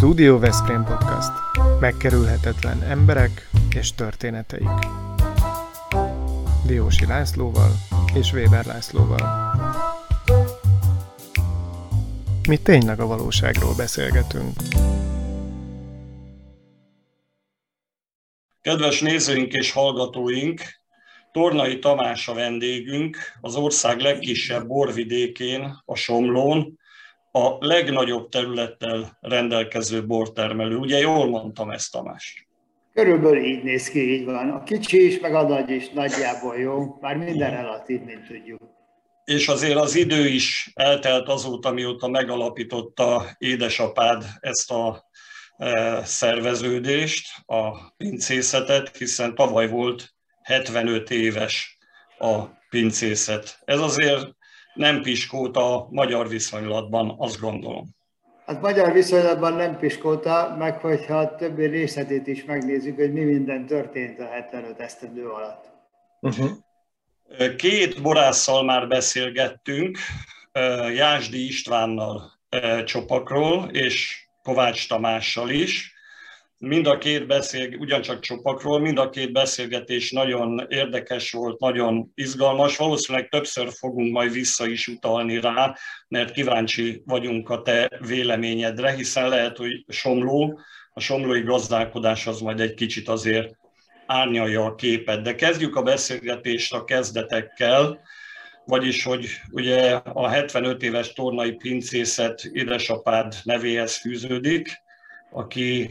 Studio Veszprém Podcast. Megkerülhetetlen emberek és történeteik. Diósi Lászlóval és Weber Lászlóval. Mi tényleg a valóságról beszélgetünk. Kedves nézőink és hallgatóink, Tornai Tamás a vendégünk, az ország legkisebb borvidékén, a Somlón, a legnagyobb területtel rendelkező bortermelő. Ugye jól mondtam ezt, Tamás? Körülbelül így néz ki, így van. A kicsi is, meg a nagy is nagyjából jó, már minden relatív, mint tudjuk. És azért az idő is eltelt azóta, mióta megalapította édesapád ezt a e, szerveződést, a pincészetet, hiszen tavaly volt 75 éves a pincészet. Ez azért nem piskóta magyar viszonylatban, azt gondolom. Hát magyar viszonylatban nem piskóta, meg hogyha a többi részletét is megnézzük, hogy mi minden történt a 75 esztendő alatt. Uh-huh. Két borásszal már beszélgettünk, Jásdi Istvánnal Csopakról, és Kovács Tamással is mind a két beszél, ugyancsak csopakról, mind a két beszélgetés nagyon érdekes volt, nagyon izgalmas. Valószínűleg többször fogunk majd vissza is utalni rá, mert kíváncsi vagyunk a te véleményedre, hiszen lehet, hogy Somló, a somlói gazdálkodás az majd egy kicsit azért árnyalja a képet. De kezdjük a beszélgetést a kezdetekkel, vagyis, hogy ugye a 75 éves tornai pincészet édesapád nevéhez fűződik, aki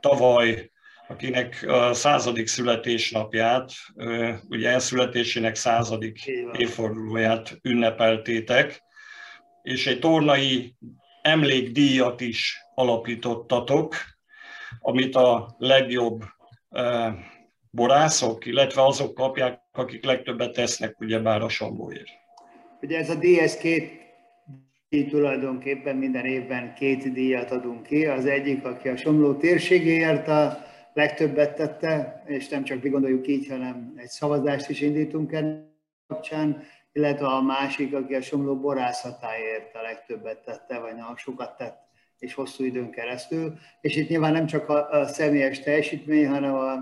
tavaly, akinek a századik születésnapját, ugye elszületésének századik évfordulóját ünnepeltétek, és egy tornai emlékdíjat is alapítottatok, amit a legjobb borászok, illetve azok kapják, akik legtöbbet tesznek ugyebár a sambóért. Ugye ez a ez két így tulajdonképpen minden évben két díjat adunk ki. Az egyik, aki a Somló térségéért a legtöbbet tette, és nem csak mi gondoljuk így, hanem egy szavazást is indítunk ennek kapcsán, illetve a másik, aki a Somló borászatáért a legtöbbet tette, vagy a sokat tett, és hosszú időn keresztül. És itt nyilván nem csak a, a személyes teljesítmény, hanem a,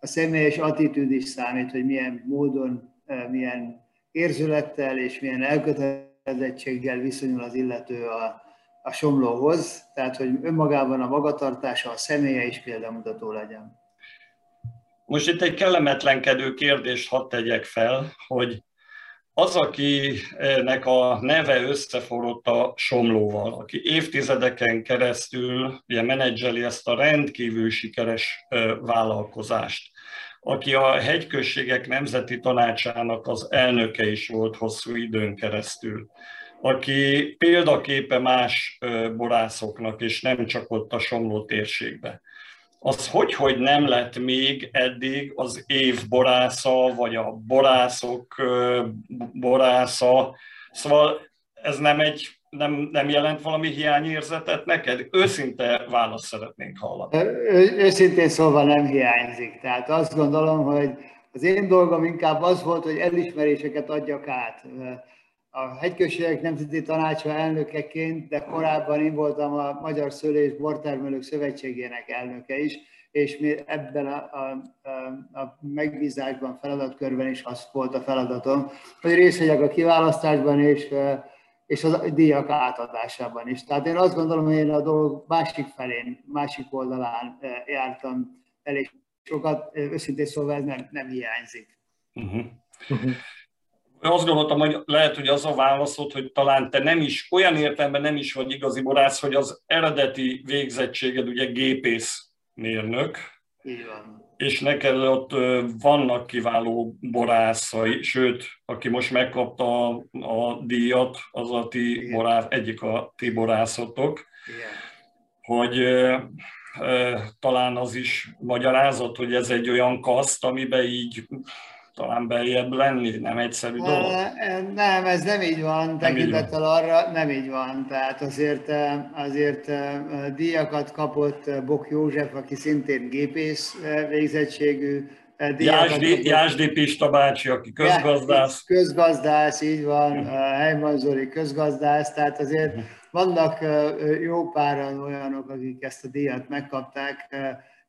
a személyes attitűd is számít, hogy milyen módon, eh, milyen érzülettel és milyen elkötelezettséggel kötelezettséggel viszonyul az illető a, a somlóhoz, tehát hogy önmagában a magatartása, a személye is példamutató legyen. Most itt egy kellemetlenkedő kérdést hadd tegyek fel, hogy az, akinek a neve összeforrott a Somlóval, aki évtizedeken keresztül ugye menedzseli ezt a rendkívül sikeres vállalkozást, aki a hegyközségek nemzeti tanácsának az elnöke is volt hosszú időn keresztül, aki példaképe más borászoknak, és nem csak ott a Somló térségbe. Az hogy, hogy nem lett még eddig az év borásza, vagy a borászok borásza, szóval ez nem egy nem, nem jelent valami hiányérzetet neked? Őszinte választ szeretnénk hallani. Őszintén szólva nem hiányzik. Tehát azt gondolom, hogy az én dolgom inkább az volt, hogy elismeréseket adjak át. A Hegyközségek Nemzeti Tanácsa elnökeként, de korábban én voltam a Magyar Szőlő és Bortermelők Szövetségének elnöke is, és mi ebben a, a, a, a megbízásban, feladatkörben is az volt a feladatom, hogy részt vegyek a kiválasztásban, és és a díjak átadásában is. Tehát én azt gondolom, hogy én a dolog másik felén, másik oldalán eh, jártam elég sokat, eh, őszintén szóval ez nem, nem hiányzik. Uh-huh. Uh-huh. Azt gondoltam, hogy lehet, hogy az a válaszod, hogy talán te nem is, olyan értelemben nem is vagy igazi borász, hogy az eredeti végzettséged ugye gépész mérnök. Így van és neked ott vannak kiváló borászai, sőt, aki most megkapta a, a díjat, az a ti borász, egyik a ti borászotok, Igen. hogy e, e, talán az is magyarázott, hogy ez egy olyan kaszt, amiben így talán beljebb lenni, nem egyszerű dolog? Nem, ez nem így van, tekintettel arra nem így van. Tehát azért, azért díjakat kapott Bok József, aki szintén gépész végzettségű, Jásdi, Jásdi Pista bácsi, aki közgazdász. Közgazdász, így van. Helyman Zoli közgazdász, tehát azért, vannak jó páran olyanok, akik ezt a díjat megkapták,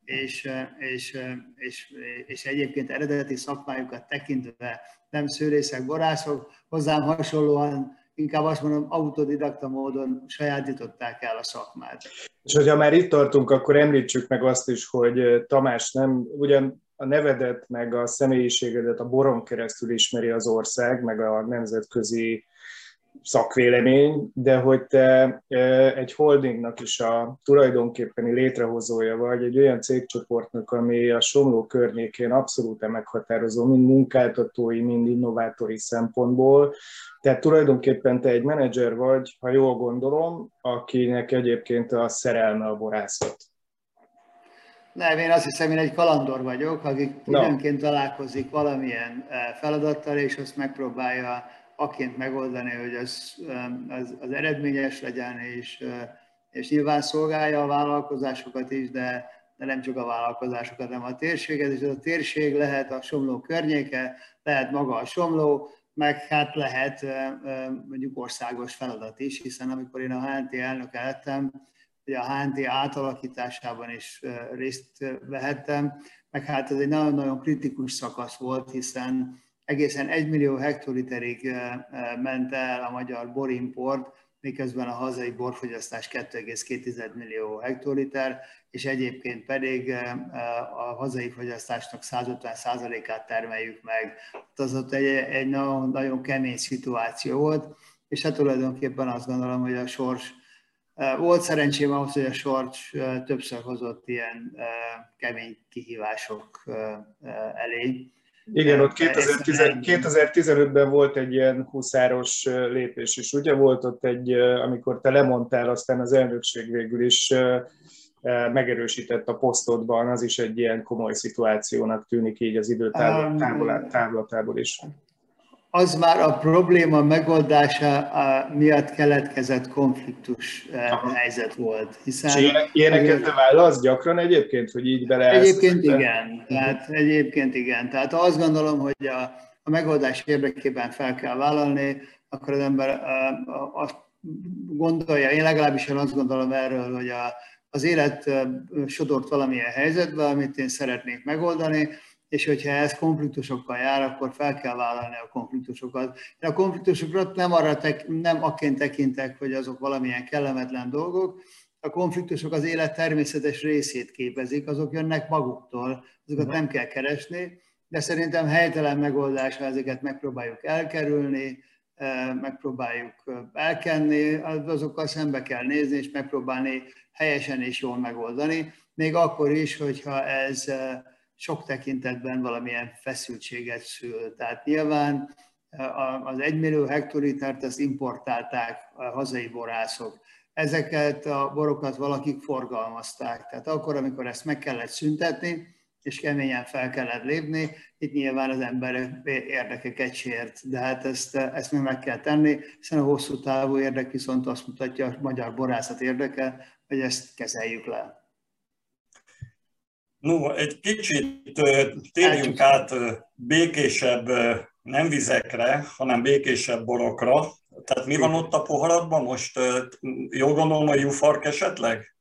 és, és, és, és egyébként eredeti szakmájukat tekintve nem szőrészek, borászok, hozzám hasonlóan inkább azt mondom, autodidakta módon sajátították el a szakmát. És hogyha már itt tartunk, akkor említsük meg azt is, hogy Tamás nem, ugyan a nevedet, meg a személyiségedet a boron keresztül ismeri az ország, meg a nemzetközi szakvélemény, de hogy te egy holdingnak is a tulajdonképpeni létrehozója vagy, egy olyan cégcsoportnak, ami a Somló környékén abszolút meghatározó, mind munkáltatói, mind innovátori szempontból. Tehát tulajdonképpen te egy menedzser vagy, ha jól gondolom, akinek egyébként a szerelme a borászat. Nem, én azt hiszem, én egy kalandor vagyok, aki no. időnként találkozik valamilyen feladattal, és azt megpróbálja aként megoldani, hogy az, az, az eredményes legyen, és, és nyilván szolgálja a vállalkozásokat is, de, de nem csak a vállalkozásokat, hanem a térséget, és ez a térség lehet a Somló környéke, lehet maga a Somló, meg hát lehet mondjuk országos feladat is, hiszen amikor én a HNT elnök lettem, ugye a HNT átalakításában is részt vehettem, meg hát ez egy nagyon-nagyon kritikus szakasz volt, hiszen egészen 1 millió hektoliterig ment el a magyar borimport, miközben a hazai borfogyasztás 2,2 millió hektoliter, és egyébként pedig a hazai fogyasztásnak 150%-át termeljük meg. Az ott egy, egy nagyon, nagyon kemény szituáció volt, és hát tulajdonképpen azt gondolom, hogy a sors volt szerencsém ahhoz, hogy a sors többször hozott ilyen kemény kihívások elé, igen, ott 2015-ben volt egy ilyen huszáros lépés is, ugye? Volt ott egy, amikor te lemondtál, aztán az elnökség végül is megerősített a posztodban, az is egy ilyen komoly szituációnak tűnik így az idő távlatából is az már a probléma megoldása miatt keletkezett konfliktus eh, Aha. helyzet volt. Hiszen, És ilyenek, ilyeneket te válasz gyakran egyébként, hogy így bele Egyébként te... igen. Tehát, egyébként igen. Tehát azt gondolom, hogy a, a megoldás érdekében fel kell vállalni, akkor az ember eh, azt gondolja, én legalábbis én azt gondolom erről, hogy a, az élet eh, sodort valamilyen helyzetbe, amit én szeretnék megoldani, és hogyha ez konfliktusokkal jár, akkor fel kell vállalni a konfliktusokat. Én a konfliktusokra nem arra tek, nem akként tekintek, hogy azok valamilyen kellemetlen dolgok, a konfliktusok az élet természetes részét képezik, azok jönnek maguktól, azokat nem kell keresni, de szerintem helytelen megoldás, ha ezeket megpróbáljuk elkerülni, eh, megpróbáljuk eh, elkenni, azokkal szembe kell nézni, és megpróbálni helyesen és jól megoldani, még akkor is, hogyha ez eh, sok tekintetben valamilyen feszültséget szül. Tehát nyilván az egymillió hektolitert ezt importálták a hazai borászok. Ezeket a borokat valakik forgalmazták. Tehát akkor, amikor ezt meg kellett szüntetni, és keményen fel kellett lépni, itt nyilván az ember érdekeket sért, de hát ezt, ezt még meg kell tenni, hiszen a hosszú távú érdek viszont azt mutatja, a magyar borászat érdeke, hogy ezt kezeljük le. No, egy kicsit térjünk át békésebb nem vizekre, hanem békésebb borokra. Tehát mi van ott a poharatban most? Jól gondolom a jufark esetleg?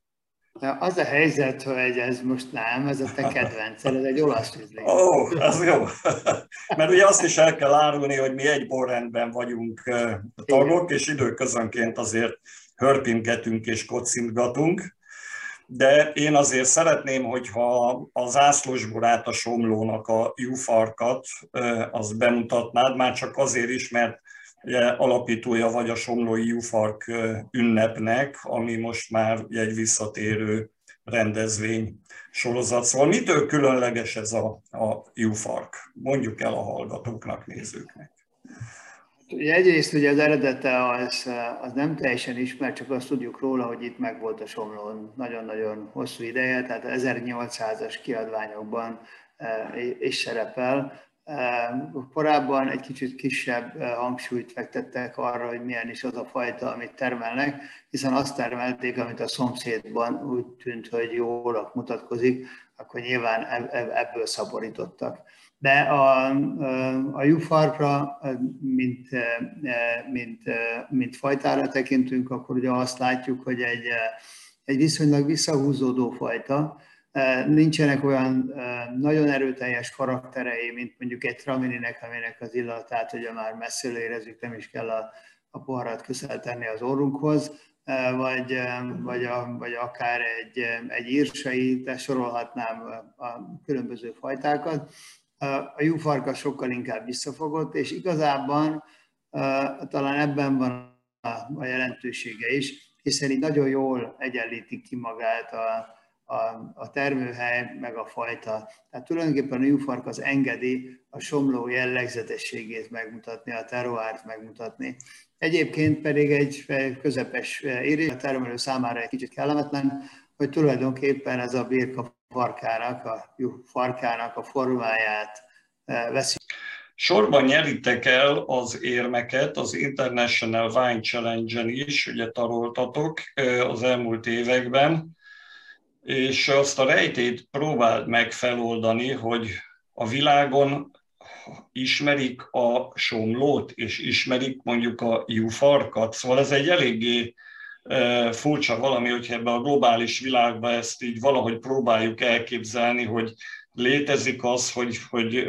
Az a helyzet, hogy ez most nem, ez a te kedvenced, ez egy olasz üzlet. Ó, oh, az jó. Mert ugye azt is el kell árulni, hogy mi egy borrendben vagyunk tagok, és időközönként azért hörpingetünk és kocintgatunk de én azért szeretném, hogyha a zászlósborát a Somlónak a jufarkat az bemutatnád, már csak azért is, mert alapítója vagy a Somlói Jufark ünnepnek, ami most már egy visszatérő rendezvény sorozat. Szóval mitől különleges ez a, a Jufark? Mondjuk el a hallgatóknak, nézőknek. Ugye egyrészt ugye az eredete az, az nem teljesen ismert, csak azt tudjuk róla, hogy itt meg volt a Somlón nagyon-nagyon hosszú ideje, tehát 1800-as kiadványokban e, is szerepel. E, korábban egy kicsit kisebb e, hangsúlyt fektettek arra, hogy milyen is az a fajta, amit termelnek, hiszen azt termelték, amit a szomszédban úgy tűnt, hogy jól mutatkozik, akkor nyilván ebből szaborítottak. De a, a jufarkra, mint, mint, mint fajtára tekintünk, akkor ugye azt látjuk, hogy egy, egy viszonylag visszahúzódó fajta, nincsenek olyan nagyon erőteljes karakterei, mint mondjuk egy tramininek, aminek az illatát ugye már messziről érezzük, nem is kell a, a poharat közel tenni az orrunkhoz, vagy, vagy, a, vagy akár egy, egy írsai, de sorolhatnám a különböző fajtákat. A jufarka sokkal inkább visszafogott, és igazából talán ebben van a jelentősége is, hiszen így nagyon jól egyenlítik ki magát a, a, a termőhely, meg a fajta. Tehát tulajdonképpen a jufark az engedi a somló jellegzetességét megmutatni, a teroárt megmutatni. Egyébként pedig egy közepes érés a termelő számára egy kicsit kellemetlen, hogy tulajdonképpen ez a birka farkának, a farkának a formáját e, veszi. Sorban nyeritek el az érmeket az International Wine Challenge-en is, ugye taroltatok e, az elmúlt években és azt a rejtét próbáld meg feloldani, hogy a világon ismerik a somlót, és ismerik mondjuk a jufarkat. Szóval ez egy eléggé furcsa valami, hogyha ebbe a globális világba ezt így valahogy próbáljuk elképzelni, hogy létezik az, hogy, hogy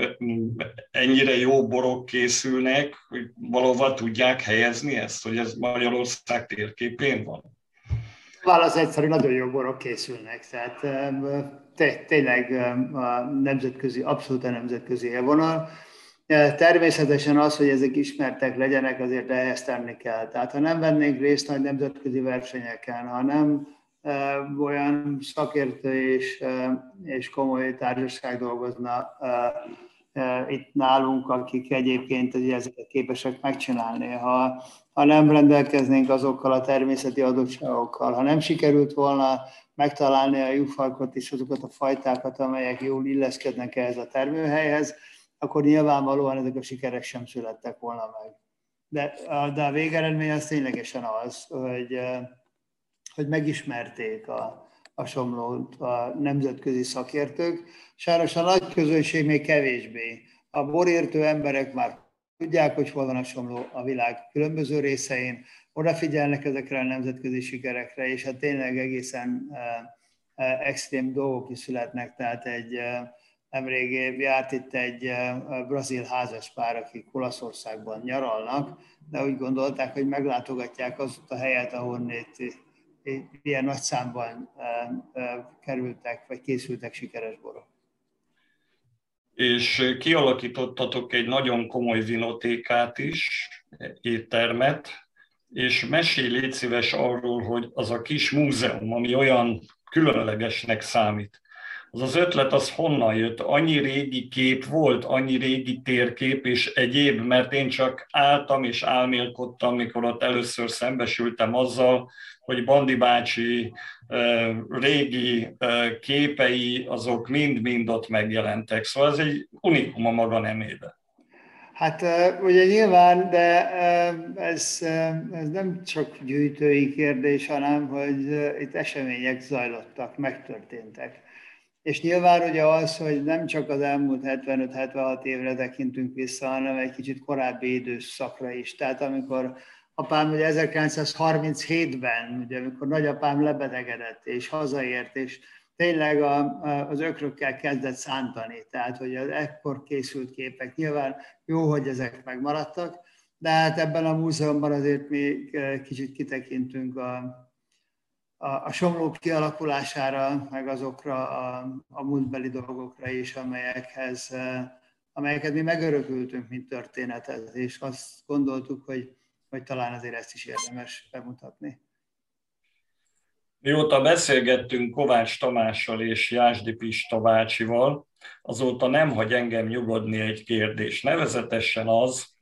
ennyire jó borok készülnek, hogy valahol tudják helyezni ezt, hogy ez Magyarország térképén van válasz egyszerű, nagyon jó borok készülnek, tehát tényleg a nemzetközi, abszolút a nemzetközi élvonal. Természetesen az, hogy ezek ismertek legyenek, azért ehhez tenni kell. Tehát ha nem vennénk részt nagy nemzetközi versenyeken, ha nem olyan szakértő és, és komoly társaság dolgozna itt nálunk, akik egyébként ezeket képesek megcsinálni. Ha, ha nem rendelkeznénk azokkal a természeti adottságokkal, ha nem sikerült volna megtalálni a jufarkot és azokat a fajtákat, amelyek jól illeszkednek ehhez a termőhelyhez, akkor nyilvánvalóan ezek a sikerek sem születtek volna meg. De, de a végeredmény az ténylegesen az, hogy, hogy megismerték a, a somlót a nemzetközi szakértők. Sajnos a nagy közönség még kevésbé. A borértő emberek már tudják, hogy hol van a somló a világ különböző részein, odafigyelnek ezekre a nemzetközi sikerekre, és hát tényleg egészen extrém dolgok is születnek, tehát egy nemrég járt itt egy brazil házaspár, akik Olaszországban nyaralnak, de úgy gondolták, hogy meglátogatják azt a helyet, ahol itt ilyen nagy számban kerültek, vagy készültek sikeres borok. És kialakítottatok egy nagyon komoly vinotékát is, éttermet, és mesélj légy szíves arról, hogy az a kis múzeum, ami olyan különlegesnek számít, az az ötlet az honnan jött? Annyi régi kép volt, annyi régi térkép és egyéb, mert én csak álltam és álmélkodtam, mikor ott először szembesültem azzal, hogy Bandi bácsi régi képei, azok mind-mind ott megjelentek. Szóval ez egy unikum a maga nemébe. Hát ugye nyilván, de ez, ez nem csak gyűjtői kérdés, hanem hogy itt események zajlottak, megtörténtek. És nyilván ugye az, hogy nem csak az elmúlt 75-76 évre tekintünk vissza, hanem egy kicsit korábbi időszakra is. Tehát amikor apám ugye 1937-ben, ugye, amikor nagyapám lebetegedett és hazaért, és tényleg a, az ökrökkel kezdett szántani, tehát hogy az ekkor készült képek, nyilván jó, hogy ezek megmaradtak, de hát ebben a múzeumban azért mi kicsit kitekintünk a, a, a somlók kialakulására, meg azokra a, a múltbeli dolgokra is, amelyekhez, amelyeket mi megörökültünk, mint történetet, és azt gondoltuk, hogy hogy talán azért ezt is érdemes bemutatni. Mióta beszélgettünk Kovács Tamással és Jásdi Pista bácsival, azóta nem hagy engem nyugodni egy kérdés. Nevezetesen az,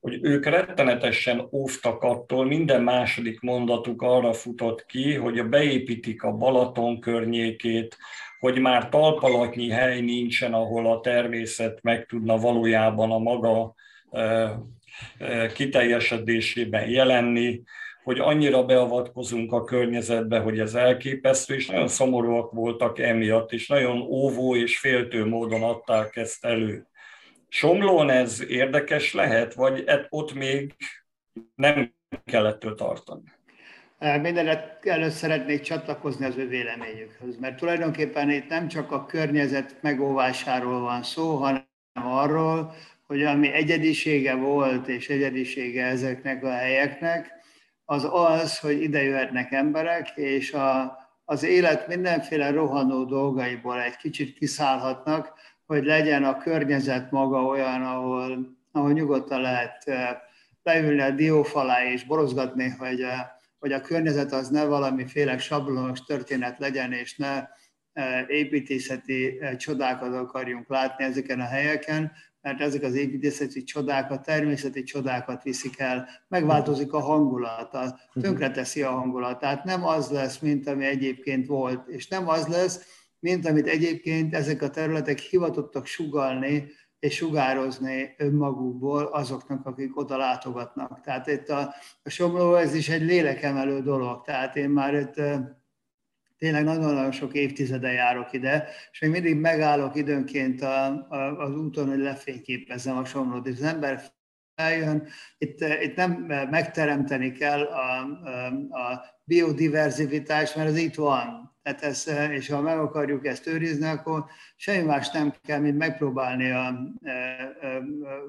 hogy ők rettenetesen óvtak attól, minden második mondatuk arra futott ki, hogy beépítik a Balaton környékét, hogy már talpalatnyi hely nincsen, ahol a természet meg tudna valójában a maga kiteljesedésében jelenni, hogy annyira beavatkozunk a környezetbe, hogy ez elképesztő, és nagyon szomorúak voltak emiatt, és nagyon óvó és féltő módon adták ezt elő. Somlón ez érdekes lehet, vagy ott még nem kellettől tartani? Mindenet előtt szeretnék csatlakozni az ő véleményükhöz, mert tulajdonképpen itt nem csak a környezet megóvásáról van szó, hanem arról, hogy ami egyedisége volt és egyedisége ezeknek a helyeknek, az az, hogy ide jöhetnek emberek, és a, az élet mindenféle rohanó dolgaiból egy kicsit kiszállhatnak, hogy legyen a környezet maga olyan, ahol, ahol nyugodtan lehet eh, leülni a diófalá és borozgatni, hogy, eh, hogy a környezet az ne valamiféle sablonos történet legyen, és ne eh, építészeti csodákat akarjunk látni ezeken a helyeken, mert ezek az építészeti csodák, a természeti csodákat viszik el, megváltozik a hangulata, tönkreteszi a hangulatát, nem az lesz, mint ami egyébként volt, és nem az lesz, mint amit egyébként ezek a területek hivatottak sugalni és sugározni önmagukból azoknak, akik oda látogatnak. Tehát itt a, a Somló, ez is egy lélekemelő dolog. Tehát én már itt tényleg nagyon-nagyon sok évtizede járok ide, és még mindig megállok időnként a, a, az úton, hogy lefényképezzem a Somlót. És az ember eljön, itt, itt nem megteremteni kell a, a, a biodiverzivitást, mert ez itt van. Tehát ez, és ha meg akarjuk ezt őrizni, akkor semmi más nem kell, mint megpróbálni a, a, a,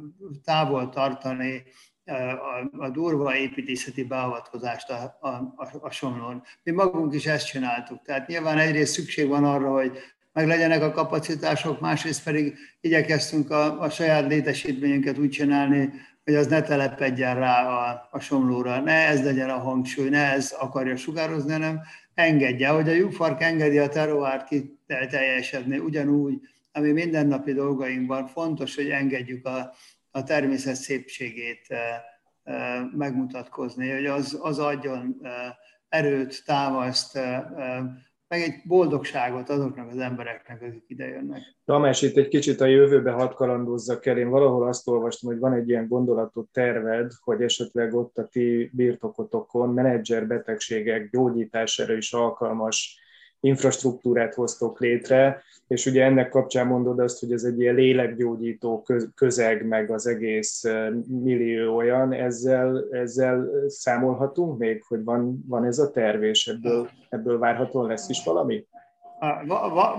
távol tartani a, a durva építészeti beavatkozást a, a, a, a somlón. Mi magunk is ezt csináltuk. Tehát nyilván egyrészt szükség van arra, hogy meg legyenek a kapacitások, másrészt pedig igyekeztünk a, a saját létesítményünket úgy csinálni, hogy az ne telepedjen rá a, a somlóra, ne ez legyen a hangsúly, ne ez akarja sugározni, hanem engedje, hogy a lyukfark engedi a teroárt kiteljesedni, ugyanúgy, ami mindennapi dolgainkban fontos, hogy engedjük a, a természet szépségét megmutatkozni, hogy az, az adjon erőt, támaszt, meg egy boldogságot azoknak az embereknek, akik ide jönnek. Tamás, itt egy kicsit a jövőbe hat kalandozzak el. Én valahol azt olvastam, hogy van egy ilyen gondolatot terved, hogy esetleg ott a ti birtokotokon menedzser betegségek gyógyítására is alkalmas infrastruktúrát hoztok létre, és ugye ennek kapcsán mondod azt, hogy ez egy ilyen lélekgyógyító közeg, meg az egész millió olyan, ezzel, ezzel számolhatunk még, hogy van, van ez a terv, és ebből, ebből várhatóan lesz is valami?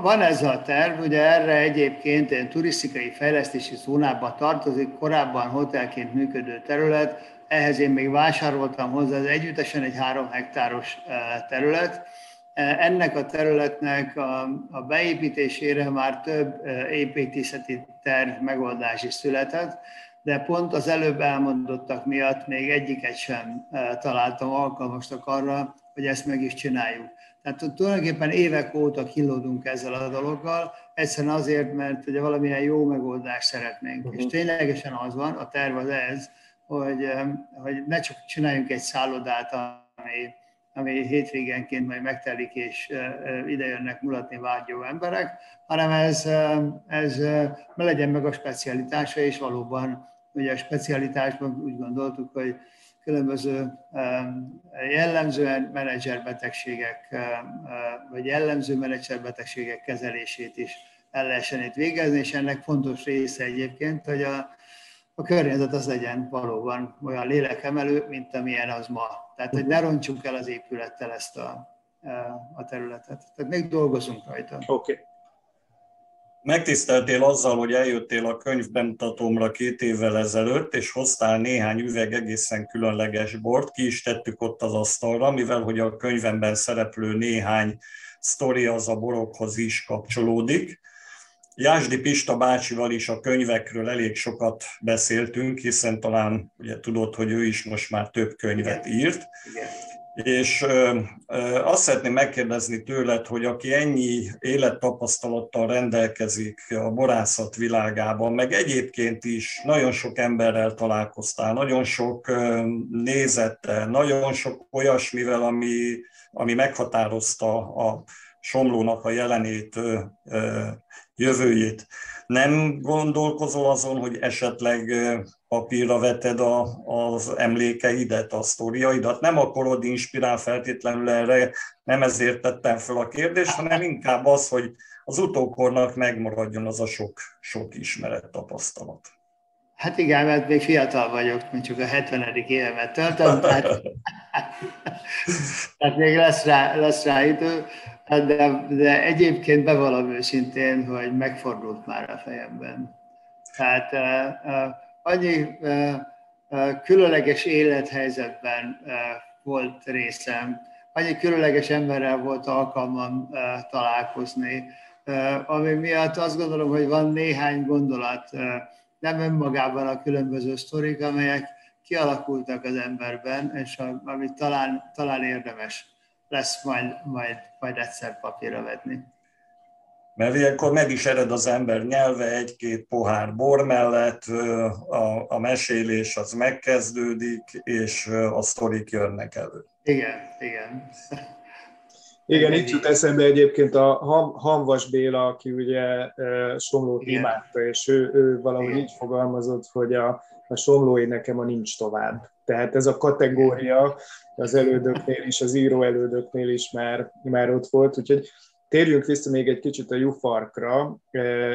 Van ez a terv, ugye erre egyébként egy turisztikai fejlesztési zónába tartozik, korábban hotelként működő terület, ehhez én még vásároltam hozzá, ez együttesen egy három hektáros terület, ennek a területnek a, a beépítésére már több építészeti terv megoldás is született, de pont az előbb elmondottak miatt még egyiket sem találtam alkalmasnak arra, hogy ezt meg is csináljuk. Tehát tulajdonképpen évek óta kilódunk ezzel a dologgal, egyszerűen azért, mert ugye valamilyen jó megoldást szeretnénk. Uh-huh. És ténylegesen az van, a terv az ez, hogy, hogy ne csak csináljunk egy szállodát, ami ami hétvégenként majd megtelik, és ide jönnek mulatni vágyó emberek, hanem ez, ez legyen meg a specialitása, és valóban ugye a specialitásban úgy gondoltuk, hogy különböző jellemzően menedzserbetegségek, vagy jellemző menedzserbetegségek kezelését is el lehessen itt végezni, és ennek fontos része egyébként, hogy a, a környezet az legyen valóban olyan lélekemelő, mint amilyen az ma. Tehát, hogy ne roncsuk el az épülettel ezt a, a területet. Tehát még dolgozunk rajta. Oké. Okay. Megtiszteltél azzal, hogy eljöttél a könyvbemutatómra két évvel ezelőtt, és hoztál néhány üveg egészen különleges bort, ki is tettük ott az asztalra, mivel hogy a könyvemben szereplő néhány sztori az a borokhoz is kapcsolódik. Jásdi Pista bácsival is a könyvekről elég sokat beszéltünk, hiszen talán ugye tudod, hogy ő is most már több könyvet írt. Igen. És ö, ö, azt szeretném megkérdezni tőled, hogy aki ennyi élettapasztalattal rendelkezik a borászat világában, meg egyébként is nagyon sok emberrel találkoztál, nagyon sok ö, nézettel, nagyon sok olyasmivel, ami, ami meghatározta a Somlónak a jelenét jövőjét. Nem gondolkozol azon, hogy esetleg papírra veted a, az emlékeidet, a sztoriaidat. Nem akarod inspirál feltétlenül erre, nem ezért tettem fel a kérdést, hanem inkább az, hogy az utókornak megmaradjon az a sok, sok ismeret, tapasztalat. Hát igen, mert még fiatal vagyok, mint csak a 70. évemet töltöm, tehát, tehát még lesz rá, lesz rá idő, de, de egyébként bevallom őszintén, hogy megfordult már a fejemben. Tehát annyi különleges élethelyzetben volt részem, annyi különleges emberrel volt alkalmam találkozni, ami miatt azt gondolom, hogy van néhány gondolat, nem önmagában a különböző sztorik, amelyek kialakultak az emberben, és amit talán, talán érdemes lesz majd, majd, majd egyszer papírra vetni. Mert ilyenkor meg is ered az ember nyelve egy-két pohár bor mellett, a, a mesélés az megkezdődik, és a sztorik jönnek elő. Igen, igen. Igen, itt jut eszembe egyébként a Ham, Hamvas Béla, aki ugye Somlót Igen. imádta, és ő, ő valahogy Igen. így fogalmazott, hogy a, a Somlói nekem a nincs tovább. Tehát ez a kategória az elődöknél is, az író elődöknél is már, már ott volt, úgyhogy térjünk vissza még egy kicsit a Jufarkra.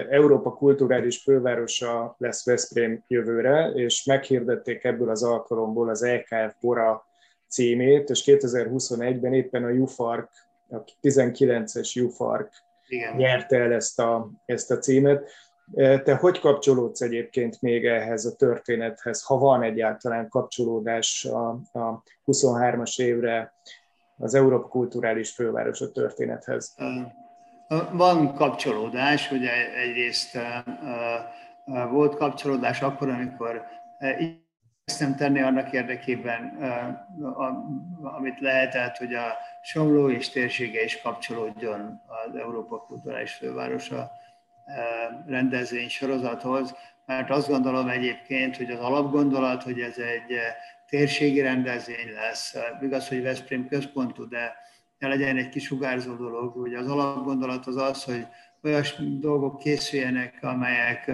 Európa kulturális fővárosa lesz Veszprém jövőre, és meghirdették ebből az alkalomból az EKF Bora címét, és 2021-ben éppen a Jufark a 19-es Jufark Igen. nyerte el ezt a, ezt a címet. Te hogy kapcsolódsz egyébként még ehhez a történethez, ha van egyáltalán kapcsolódás a, a 23-as évre az Európa Kulturális Fővárosa történethez? Van kapcsolódás, ugye egyrészt volt kapcsolódás akkor, amikor igyekeztem tenni annak érdekében, amit lehetett, hogy a Somló és térsége is kapcsolódjon az Európa Kulturális Fővárosa rendezvény sorozathoz, mert azt gondolom egyébként, hogy az alapgondolat, hogy ez egy térségi rendezvény lesz, igaz, hogy Veszprém központú, de ne legyen egy kisugárzó dolog, hogy az alapgondolat az az, hogy olyas dolgok készüljenek, amelyek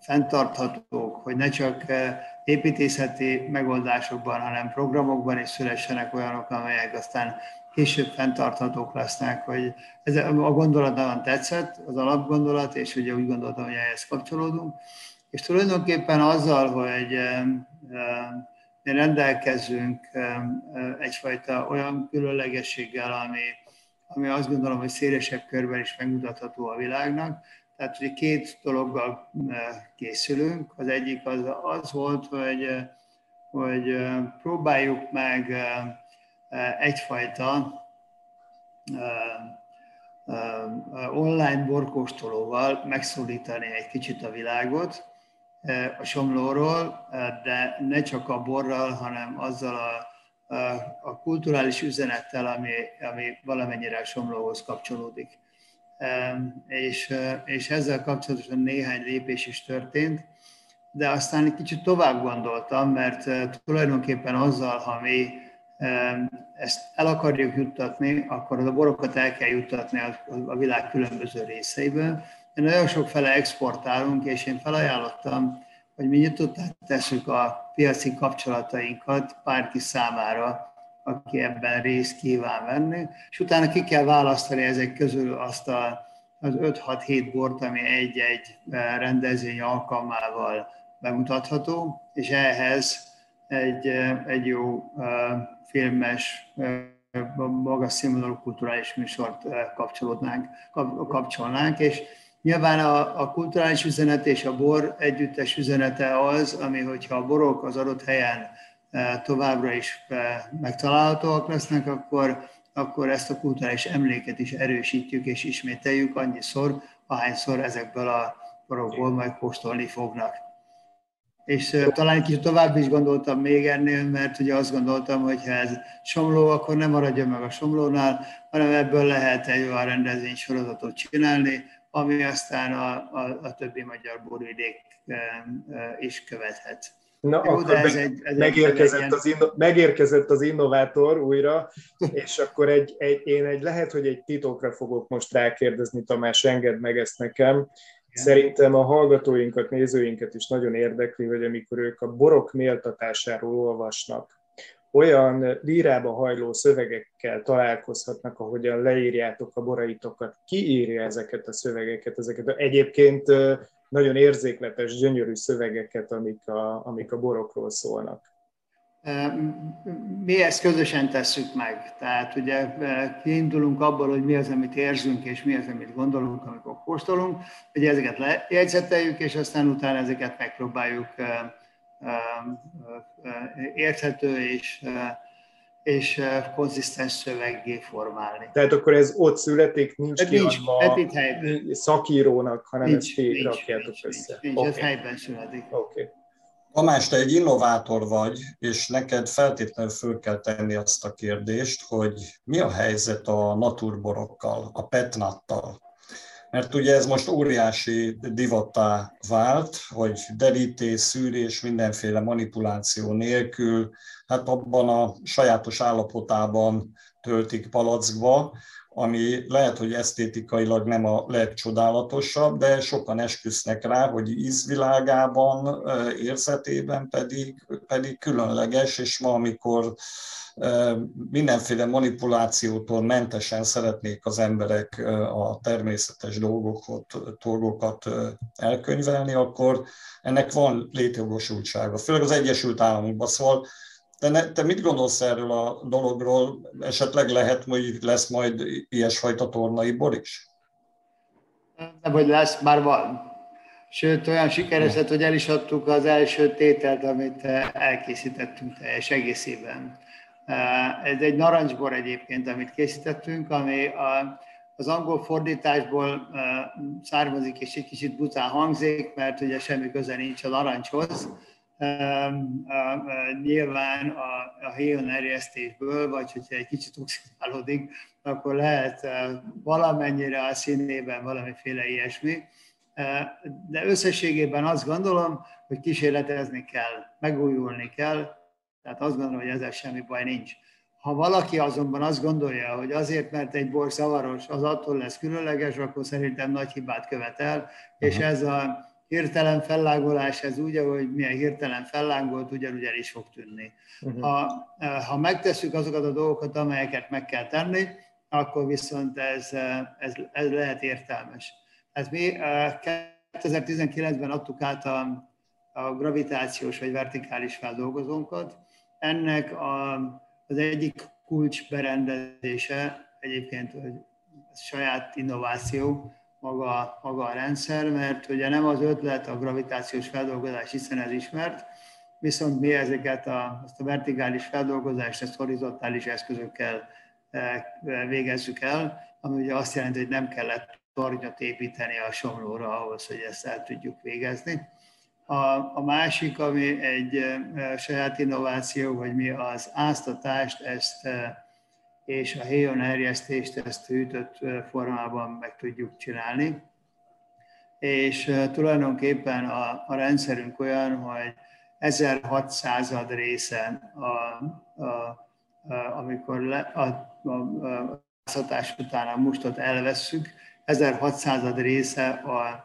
fenntarthatók, hogy ne csak építészeti megoldásokban, hanem programokban is szülessenek olyanok, amelyek aztán később fenntarthatók lesznek, hogy ez a gondolat nagyon tetszett, az alapgondolat, és ugye úgy gondoltam, hogy ehhez kapcsolódunk. És tulajdonképpen azzal, hogy rendelkezünk egyfajta olyan különlegességgel, ami, ami azt gondolom, hogy szélesebb körben is megmutatható a világnak. Tehát, hogy két dologgal készülünk. Az egyik az, az volt, hogy, hogy próbáljuk meg egyfajta online borkóstolóval megszólítani egy kicsit a világot a somlóról, de ne csak a borral, hanem azzal a, a, a kulturális üzenettel, ami, ami valamennyire a somlóhoz kapcsolódik. És, és ezzel kapcsolatosan néhány lépés is történt, de aztán egy kicsit tovább gondoltam, mert tulajdonképpen azzal, ha mi ezt el akarjuk juttatni, akkor a borokat el kell juttatni a világ különböző részeiből. De nagyon sok fele exportálunk, és én felajánlottam, hogy mi nyitottá tesszük a piaci kapcsolatainkat bárki számára, aki ebben részt kíván venni, és utána ki kell választani ezek közül azt a, az 5-6-7 bort, ami egy-egy eh, rendezvény alkalmával bemutatható, és ehhez egy, eh, egy jó eh, filmes, magas színvonalú kulturális műsort kapcsolódnánk, kapcsolnánk, és nyilván a, a kulturális üzenet és a bor együttes üzenete az, ami hogyha a borok az adott helyen továbbra is megtalálhatóak lesznek, akkor, akkor ezt a kulturális emléket is erősítjük és ismételjük annyiszor, ahányszor ezekből a borokból majd kóstolni fognak és talán egy kicsit tovább is gondoltam még ennél, mert ugye azt gondoltam, hogy ha ez somló, akkor nem maradjon meg a somlónál, hanem ebből lehet egy olyan rendezvény sorozatot csinálni, ami aztán a, a, a többi magyar borvidék is követhet. Na, Jó, akkor ez egy, ez megérkezett, egy az inno, megérkezett az innovátor újra, és akkor egy, egy, én egy lehet, hogy egy titokra fogok most rákérdezni, Tamás, engedd meg ezt nekem Szerintem a hallgatóinkat, nézőinket is nagyon érdekli, hogy amikor ők a borok méltatásáról olvasnak, olyan lírába hajló szövegekkel találkozhatnak, ahogyan leírjátok a boraitokat. Ki írja ezeket a szövegeket? Ezeket egyébként nagyon érzékletes, gyönyörű szövegeket, amik a, amik a borokról szólnak. Mi ezt közösen tesszük meg. Tehát ugye kiindulunk abból, hogy mi az, amit érzünk, és mi az, amit gondolunk, amikor kóstolunk. Ugye ezeket lejegyzeteljük, és aztán utána ezeket megpróbáljuk érthető és, és konzisztens szöveggé formálni. Tehát akkor ez ott születik, nincs ez kiadva nincs, helyben. szakírónak, hanem nincs, ezt ti rakjátok össze. Nincs, okay. ez helyben születik. Okay. Tamás, te egy innovátor vagy, és neked feltétlenül föl kell tenni azt a kérdést, hogy mi a helyzet a naturborokkal, a petnattal mert ugye ez most óriási divattá vált, hogy derítés, szűrés, mindenféle manipuláció nélkül, hát abban a sajátos állapotában töltik palackba, ami lehet, hogy esztétikailag nem a legcsodálatosabb, de sokan esküsznek rá, hogy ízvilágában, érzetében pedig, pedig különleges, és ma, amikor mindenféle manipulációtól mentesen szeretnék az emberek a természetes dolgokat, dolgokat elkönyvelni, akkor ennek van létjogosultsága, főleg az Egyesült Államokban. Szóval te, ne, te mit gondolsz erről a dologról? Esetleg lehet, hogy lesz majd ilyesfajta tornai bor is? Nem, hogy lesz, már van. Sőt, olyan sikeres lett, hogy el is adtuk az első tételt, amit elkészítettünk teljes egészében. Ez egy narancsbor egyébként, amit készítettünk, ami a, az angol fordításból származik, és egy kicsit bután hangzik, mert ugye semmi köze nincs a narancshoz. Nyilván a, a héjon erjesztésből, vagy hogyha egy kicsit oxidálódik, akkor lehet valamennyire a színében valamiféle ilyesmi. De összességében azt gondolom, hogy kísérletezni kell, megújulni kell, tehát azt gondolom, hogy ezzel semmi baj nincs. Ha valaki azonban azt gondolja, hogy azért, mert egy bor szavaros, az attól lesz különleges, akkor szerintem nagy hibát követel, és ez a hirtelen fellángolás, ez úgy, hogy milyen hirtelen fellángolt, ugyanúgy el is fog tűnni. Uh-huh. Ha, ha megtesszük azokat a dolgokat, amelyeket meg kell tenni, akkor viszont ez, ez, ez lehet értelmes. Ez mi 2019-ben adtuk át a, a gravitációs vagy vertikális feldolgozónkat, ennek a, az egyik kulcs berendezése egyébként, hogy saját innováció, maga, maga a rendszer, mert ugye nem az ötlet a gravitációs feldolgozás, hiszen ez ismert, viszont mi ezeket a, azt a vertikális feldolgozást, ezt horizontális eszközökkel e, végezzük el, ami ugye azt jelenti, hogy nem kellett tornyot építeni a somlóra ahhoz, hogy ezt el tudjuk végezni. A, a másik, ami egy e, saját innováció, hogy mi az áztatást, ezt e, és a héjon erjesztést ezt hűtött formában meg tudjuk csinálni. És tulajdonképpen a, a rendszerünk olyan, hogy 1600 része, a, a, a, amikor le, a, a, a után a mustot elvesszük, 1600 része a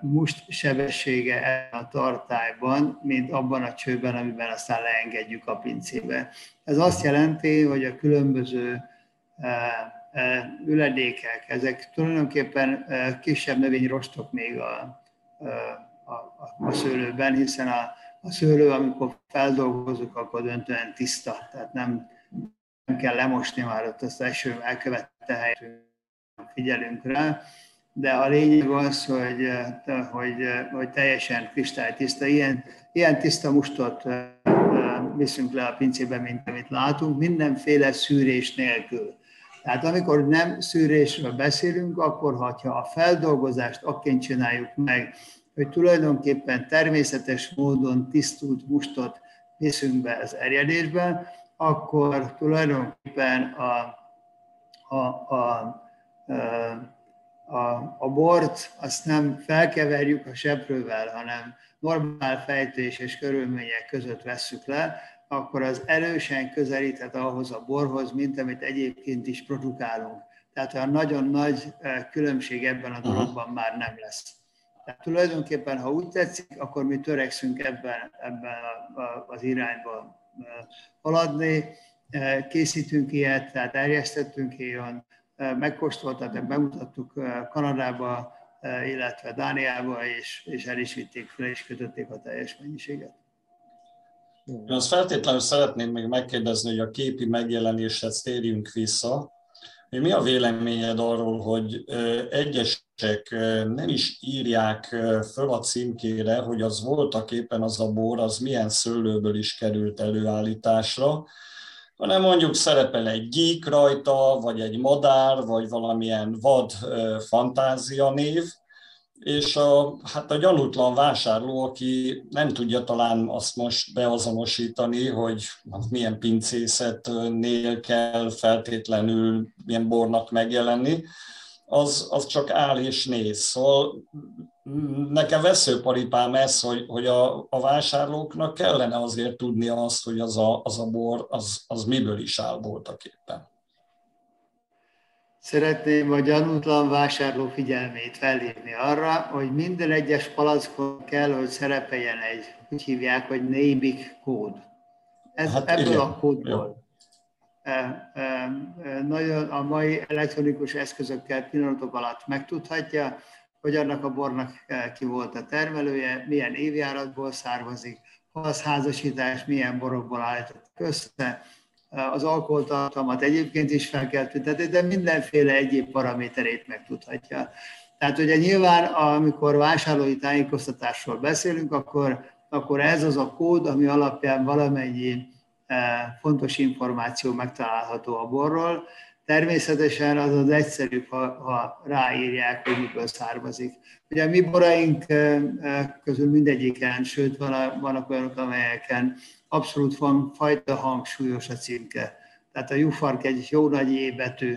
must sebessége a tartályban, mint abban a csőben, amiben aztán leengedjük a pincébe. Ez azt jelenti, hogy a különböző üledékek, ezek tulajdonképpen kisebb növényrostok még a, a, a szőlőben, hiszen a, a szőlő, amikor feldolgozunk, akkor döntően tiszta, tehát nem, nem kell lemosni már ott azt eső elkövette helyet, figyelünk rá, de a lényeg az, hogy, hogy, hogy teljesen kristálytiszta, ilyen, ilyen tiszta mustot viszünk le a pincébe, mint amit látunk, mindenféle szűrés nélkül. Tehát amikor nem szűrésről beszélünk, akkor ha a feldolgozást akként csináljuk meg, hogy tulajdonképpen természetes módon tisztult mustot viszünk be az erjedésbe, akkor tulajdonképpen a, a, a, a a, a bort azt nem felkeverjük a seprővel, hanem normál fejtés és körülmények között vesszük le, akkor az erősen közelíthet ahhoz a borhoz, mint amit egyébként is produkálunk. Tehát olyan nagyon nagy különbség ebben a dologban már nem lesz. Tehát tulajdonképpen, ha úgy tetszik, akkor mi törekszünk ebben, ebben az irányba haladni. Készítünk ilyet, tehát erjesztettünk ilyen, megkóstoltatok, bemutattuk Kanadába, illetve Dániába, és, és el is vitték fel, és kötötték a teljes mennyiséget. Én azt feltétlenül szeretném még megkérdezni, hogy a képi megjelenéshez térjünk vissza. Mi a véleményed arról, hogy egyesek nem is írják föl a címkére, hogy az voltak éppen az a bor, az milyen szőlőből is került előállításra, hanem mondjuk szerepel egy gyík rajta, vagy egy madár, vagy valamilyen vad fantázia név, és a, hát a gyanútlan vásárló, aki nem tudja talán azt most beazonosítani, hogy milyen pincészetnél kell feltétlenül milyen bornak megjelenni, az, az csak áll és néz. Szóval nekem veszőparipám ez, hogy, hogy a, a vásárlóknak kellene azért tudni azt, hogy az a, az a bor, az, az miből is áll voltak éppen. Szeretném a gyanútlan vásárló figyelmét felhívni arra, hogy minden egyes palackon kell, hogy szerepeljen egy, úgy hívják, hogy naming kód. Ez hát ebből igen. a kódból. E, e, e, nagyon a mai elektronikus eszközökkel pillanatok alatt megtudhatja, hogy annak a bornak ki volt a termelője, milyen évjáratból származik, ha az házasítás milyen borokból állított össze, az alkoholtartalmat egyébként is fel kell tüntetni, de mindenféle egyéb paraméterét megtudhatja. Tehát ugye nyilván, amikor vásárlói tájékoztatásról beszélünk, akkor, akkor ez az a kód, ami alapján valamennyi fontos információ megtalálható a borról. Természetesen az az egyszerűbb, ha, ha ráírják, hogy miből származik. Ugye a mi boraink közül mindegyiken, sőt vannak olyanok, amelyeken abszolút van fajta hangsúlyos a címke. Tehát a jufark egy jó nagy é betű,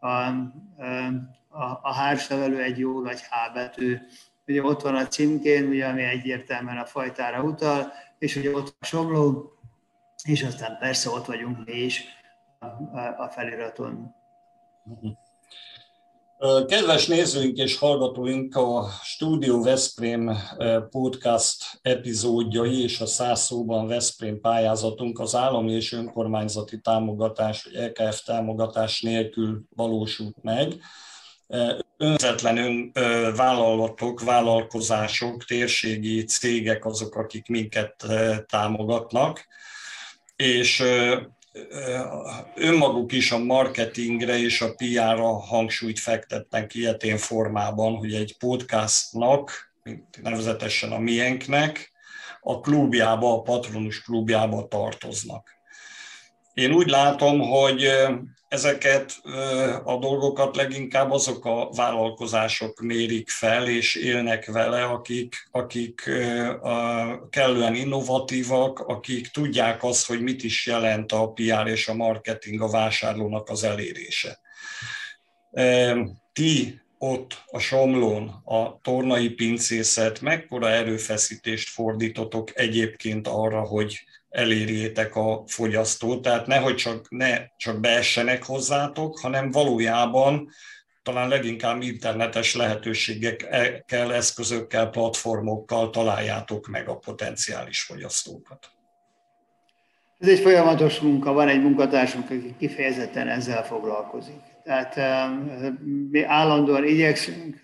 a, a, a hárslevelő egy jó nagy H betű, ugye ott van a címkén, ugye, ami egyértelműen a fajtára utal, és ugye ott a somló, és aztán persze ott vagyunk mi is a, feliraton. Kedves nézőink és hallgatóink, a Studio Veszprém podcast epizódjai és a száz szóban Veszprém pályázatunk az állami és önkormányzati támogatás, vagy LKF támogatás nélkül valósult meg. Önzetlen ön, vállalatok, vállalkozások, térségi cégek azok, akik minket támogatnak, és önmaguk is a marketingre és a PR-ra hangsúlyt fektettek ilyetén formában, hogy egy podcastnak, nevezetesen a miénknek, a klubjába, a patronus klubjába tartoznak. Én úgy látom, hogy ezeket a dolgokat leginkább azok a vállalkozások mérik fel és élnek vele, akik, akik kellően innovatívak, akik tudják azt, hogy mit is jelent a PR és a marketing a vásárlónak az elérése. Ti ott a Somlón, a tornai pincészet, mekkora erőfeszítést fordítotok egyébként arra, hogy elérjétek a fogyasztót, tehát nehogy csak, ne csak beessenek hozzátok, hanem valójában talán leginkább internetes lehetőségekkel, eszközökkel, platformokkal találjátok meg a potenciális fogyasztókat. Ez egy folyamatos munka, van egy munkatársunk, aki kifejezetten ezzel foglalkozik. Tehát mi állandóan igyekszünk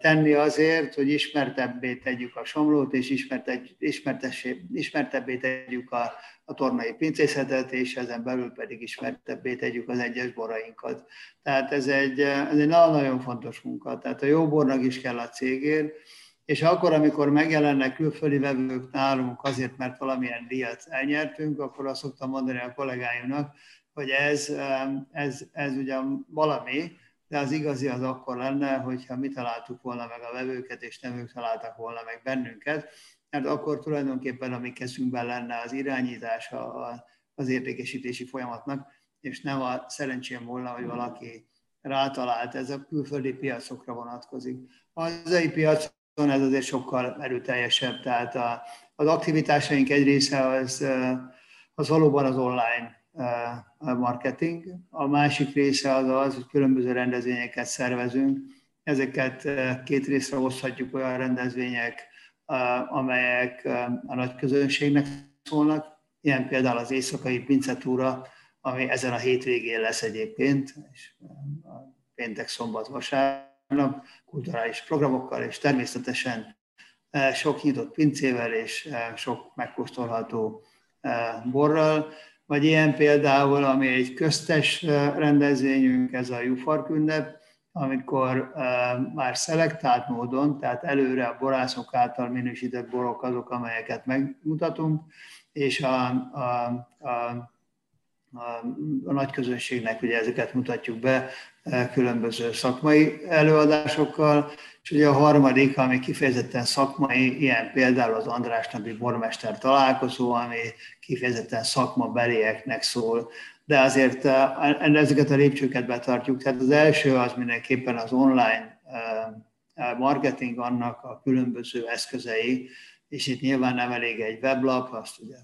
tenni azért, hogy ismertebbé tegyük a somlót, és ismertebbé tegyük a, a tornai pincészetet, és ezen belül pedig ismertebbé tegyük az egyes borainkat. Tehát ez egy, ez egy nagyon fontos munka. Tehát a jó bornak is kell a cégért, és akkor, amikor megjelennek külföldi vevők nálunk azért, mert valamilyen díjat elnyertünk, akkor azt szoktam mondani a kollégáimnak, hogy ez, ez, ez ugyan valami, de az igazi az akkor lenne, hogyha mi találtuk volna meg a vevőket, és nem ők találtak volna meg bennünket, mert akkor tulajdonképpen a mi kezünkben lenne az irányítása az értékesítési folyamatnak, és nem a szerencsém volna, hogy valaki rátalált, ez a külföldi piacokra vonatkozik. A hazai piacon ez azért sokkal erőteljesebb, tehát az aktivitásaink egy része az, az valóban az online marketing. A másik része az az, hogy különböző rendezvényeket szervezünk. Ezeket két részre oszthatjuk olyan rendezvények, amelyek a nagy közönségnek szólnak, ilyen például az éjszakai pincetúra, ami ezen a hétvégén lesz egyébként, és péntek, szombat, vasárnap, kulturális programokkal, és természetesen sok nyitott pincével és sok megkóstolható borral, vagy ilyen például, ami egy köztes rendezvényünk, ez a Jufark ünnep, amikor már szelektált módon, tehát előre a borászok által minősített borok azok, amelyeket megmutatunk, és a, a, a a, nagy közönségnek ugye ezeket mutatjuk be különböző szakmai előadásokkal, és ugye a harmadik, ami kifejezetten szakmai, ilyen például az András Nabi bormester találkozó, ami kifejezetten szakmabelieknek szól, de azért ezeket a lépcsőket betartjuk. Tehát az első az mindenképpen az online marketing, annak a különböző eszközei, és itt nyilván nem elég egy weblap, azt ugye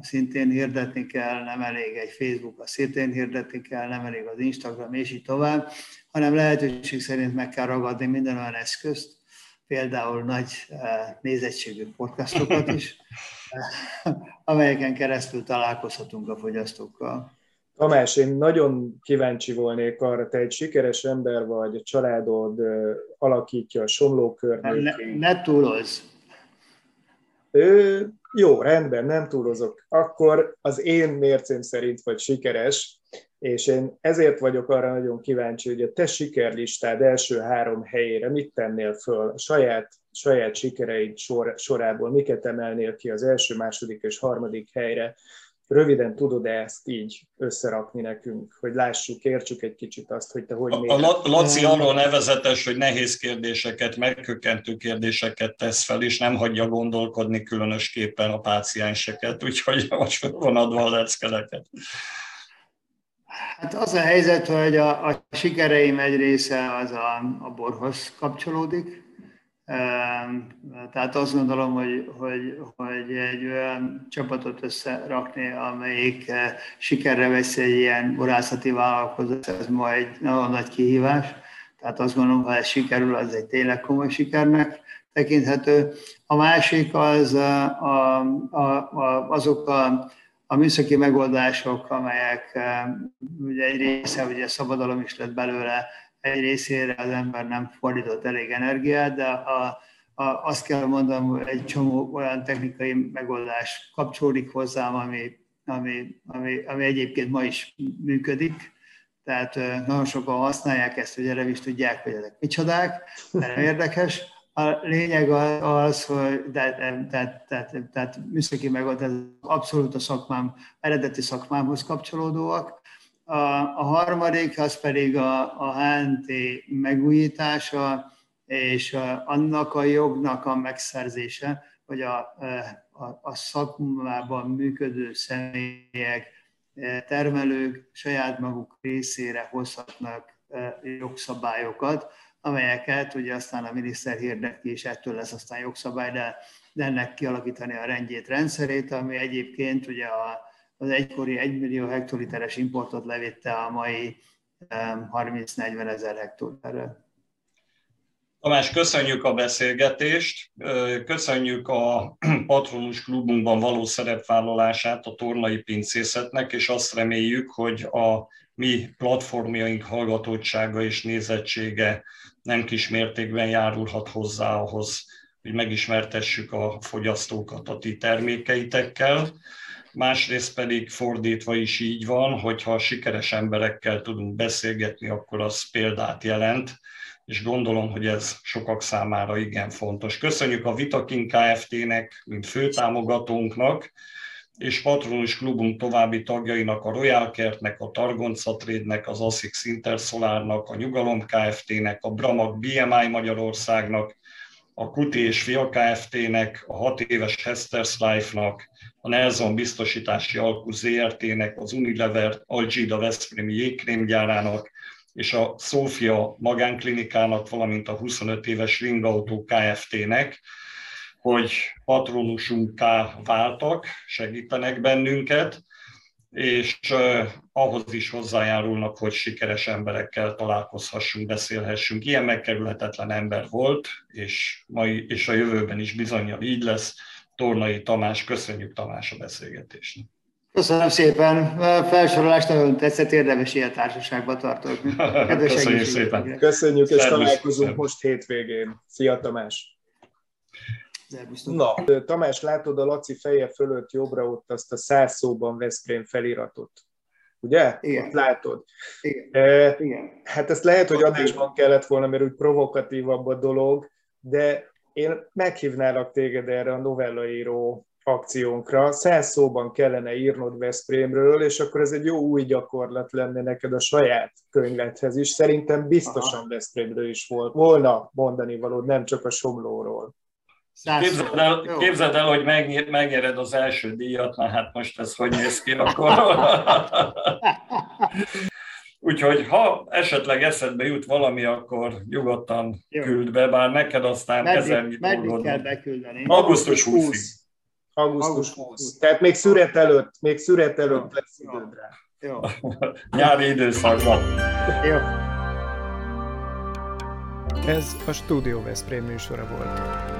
szintén hirdetni kell, nem elég egy Facebook, azt szintén hirdetni kell, nem elég az Instagram, és így tovább, hanem lehetőség szerint meg kell ragadni minden olyan eszközt, például nagy nézettségű podcastokat is, amelyeken keresztül találkozhatunk a fogyasztókkal. Tamás, én nagyon kíváncsi volnék arra, te egy sikeres ember vagy, a családod alakítja a somló környékén. Ne, ne túlozz. Ő, jó, rendben, nem túlozok. Akkor az én mércém szerint vagy sikeres, és én ezért vagyok arra nagyon kíváncsi, hogy a te sikerlistád első három helyére mit tennél föl, saját, saját sikereid sor, sorából, miket emelnél ki az első, második és harmadik helyre, röviden tudod-e ezt így összerakni nekünk, hogy lássuk, értsük egy kicsit azt, hogy te hogy A, a Laci arról nevezetes, hogy nehéz kérdéseket, megkökkentő kérdéseket tesz fel, és nem hagyja gondolkodni különösképpen a pácienseket, úgyhogy most van adva a leckeleket. Hát az a helyzet, hogy a, a sikereim egy része az a, a borhoz kapcsolódik, tehát azt gondolom, hogy, hogy, hogy egy olyan csapatot összerakni, amelyik eh, sikerre veszi egy ilyen borászati vállalkozás, ez ma egy nagyon nagy kihívás. Tehát azt gondolom, ha ez sikerül, az egy tényleg komoly sikernek tekinthető. A másik az a, a, a, azok a, a műszaki megoldások, amelyek eh, ugye egy része ugye szabadalom is lett belőle, egy részére az ember nem fordított elég energiát, de a, a, azt kell mondanom, egy csomó olyan technikai megoldás kapcsolódik hozzám, ami, ami, ami, ami egyébként ma is működik. Tehát nagyon sokan használják ezt, hogy erre is tudják, hogy ezek micsodák, nem érdekes. A lényeg az, hogy tehát, tehát, tehát, tehát műszaki megoldás abszolút a szakmám, eredeti szakmámhoz kapcsolódóak, a, a harmadik az pedig a, a HNT megújítása, és annak a jognak a megszerzése, hogy a, a, a szakmában működő személyek, termelők saját maguk részére hozhatnak jogszabályokat, amelyeket ugye aztán a miniszter hirdet és ettől lesz aztán jogszabály, de, de ennek kialakítani a rendjét, rendszerét, ami egyébként ugye a, az egykori 1 millió hektoliteres importot levitte a mai 30-40 ezer hektoliterre. Tamás, köszönjük a beszélgetést, köszönjük a Patronus Klubunkban való szerepvállalását a tornai pincészetnek, és azt reméljük, hogy a mi platformjaink hallgatottsága és nézettsége nem kis mértékben járulhat hozzá ahhoz, hogy megismertessük a fogyasztókat a ti termékeitekkel másrészt pedig fordítva is így van, hogyha sikeres emberekkel tudunk beszélgetni, akkor az példát jelent, és gondolom, hogy ez sokak számára igen fontos. Köszönjük a Vitakin Kft-nek, mint főtámogatónknak, és patronus klubunk további tagjainak, a Royal Kertnek, a Targonca Trade-nek, az ASICS Intersolarnak, a Nyugalom Kft-nek, a Bramag BMI Magyarországnak, a Kuti és Fia Kft-nek, a 6 éves Hester's Life-nak, a Nelson biztosítási alkú ZRT-nek, az Unilever Algida Veszprémi jégkrémgyárának, és a Szófia magánklinikának, valamint a 25 éves Ringautó Kft-nek, hogy patronusunká váltak, segítenek bennünket, és ahhoz is hozzájárulnak, hogy sikeres emberekkel találkozhassunk, beszélhessünk. Ilyen megkerülhetetlen ember volt, és, mai, és a jövőben is bizonyal így lesz. Tornai Tamás, köszönjük Tamás a beszélgetést. Köszönöm szépen. A felsorolást nagyon tetszett, érdemes ilyen társaságba tartozni. Köszönjük szépen. Köszönjük, és Szervusz. találkozunk most hétvégén. Szia Tamás! Na, Tamás, látod a Laci feje fölött jobbra ott azt a száz szóban Veszprém feliratot? Ugye? Igen. Ott látod. Igen. E, Igen. Hát ezt lehet, hogy adásban kellett volna, mert úgy provokatívabb a dolog, de én meghívnálak téged erre a novellaíró akciónkra. Száz szóban kellene írnod Veszprémről, és akkor ez egy jó új gyakorlat lenne neked a saját könyvedhez is. Szerintem biztosan Aha. Veszprémről is volt, volna mondani való, nem csak a Somlóról. Képzeld el, képzeld el, hogy megnyered az első díjat, na hát most ez hogy néz ki akkor. Úgyhogy ha esetleg eszedbe jut valami, akkor nyugodtan Jó. küld be, bár neked aztán ezernyi dolgod. kell beküldeni? Augusztus 20 Augusztus 20. Tehát még szüret előtt, még szüret előtt lesz időd rá. Jó. Nyári időszakban. Jó. Ez a Studio Veszprém műsora volt.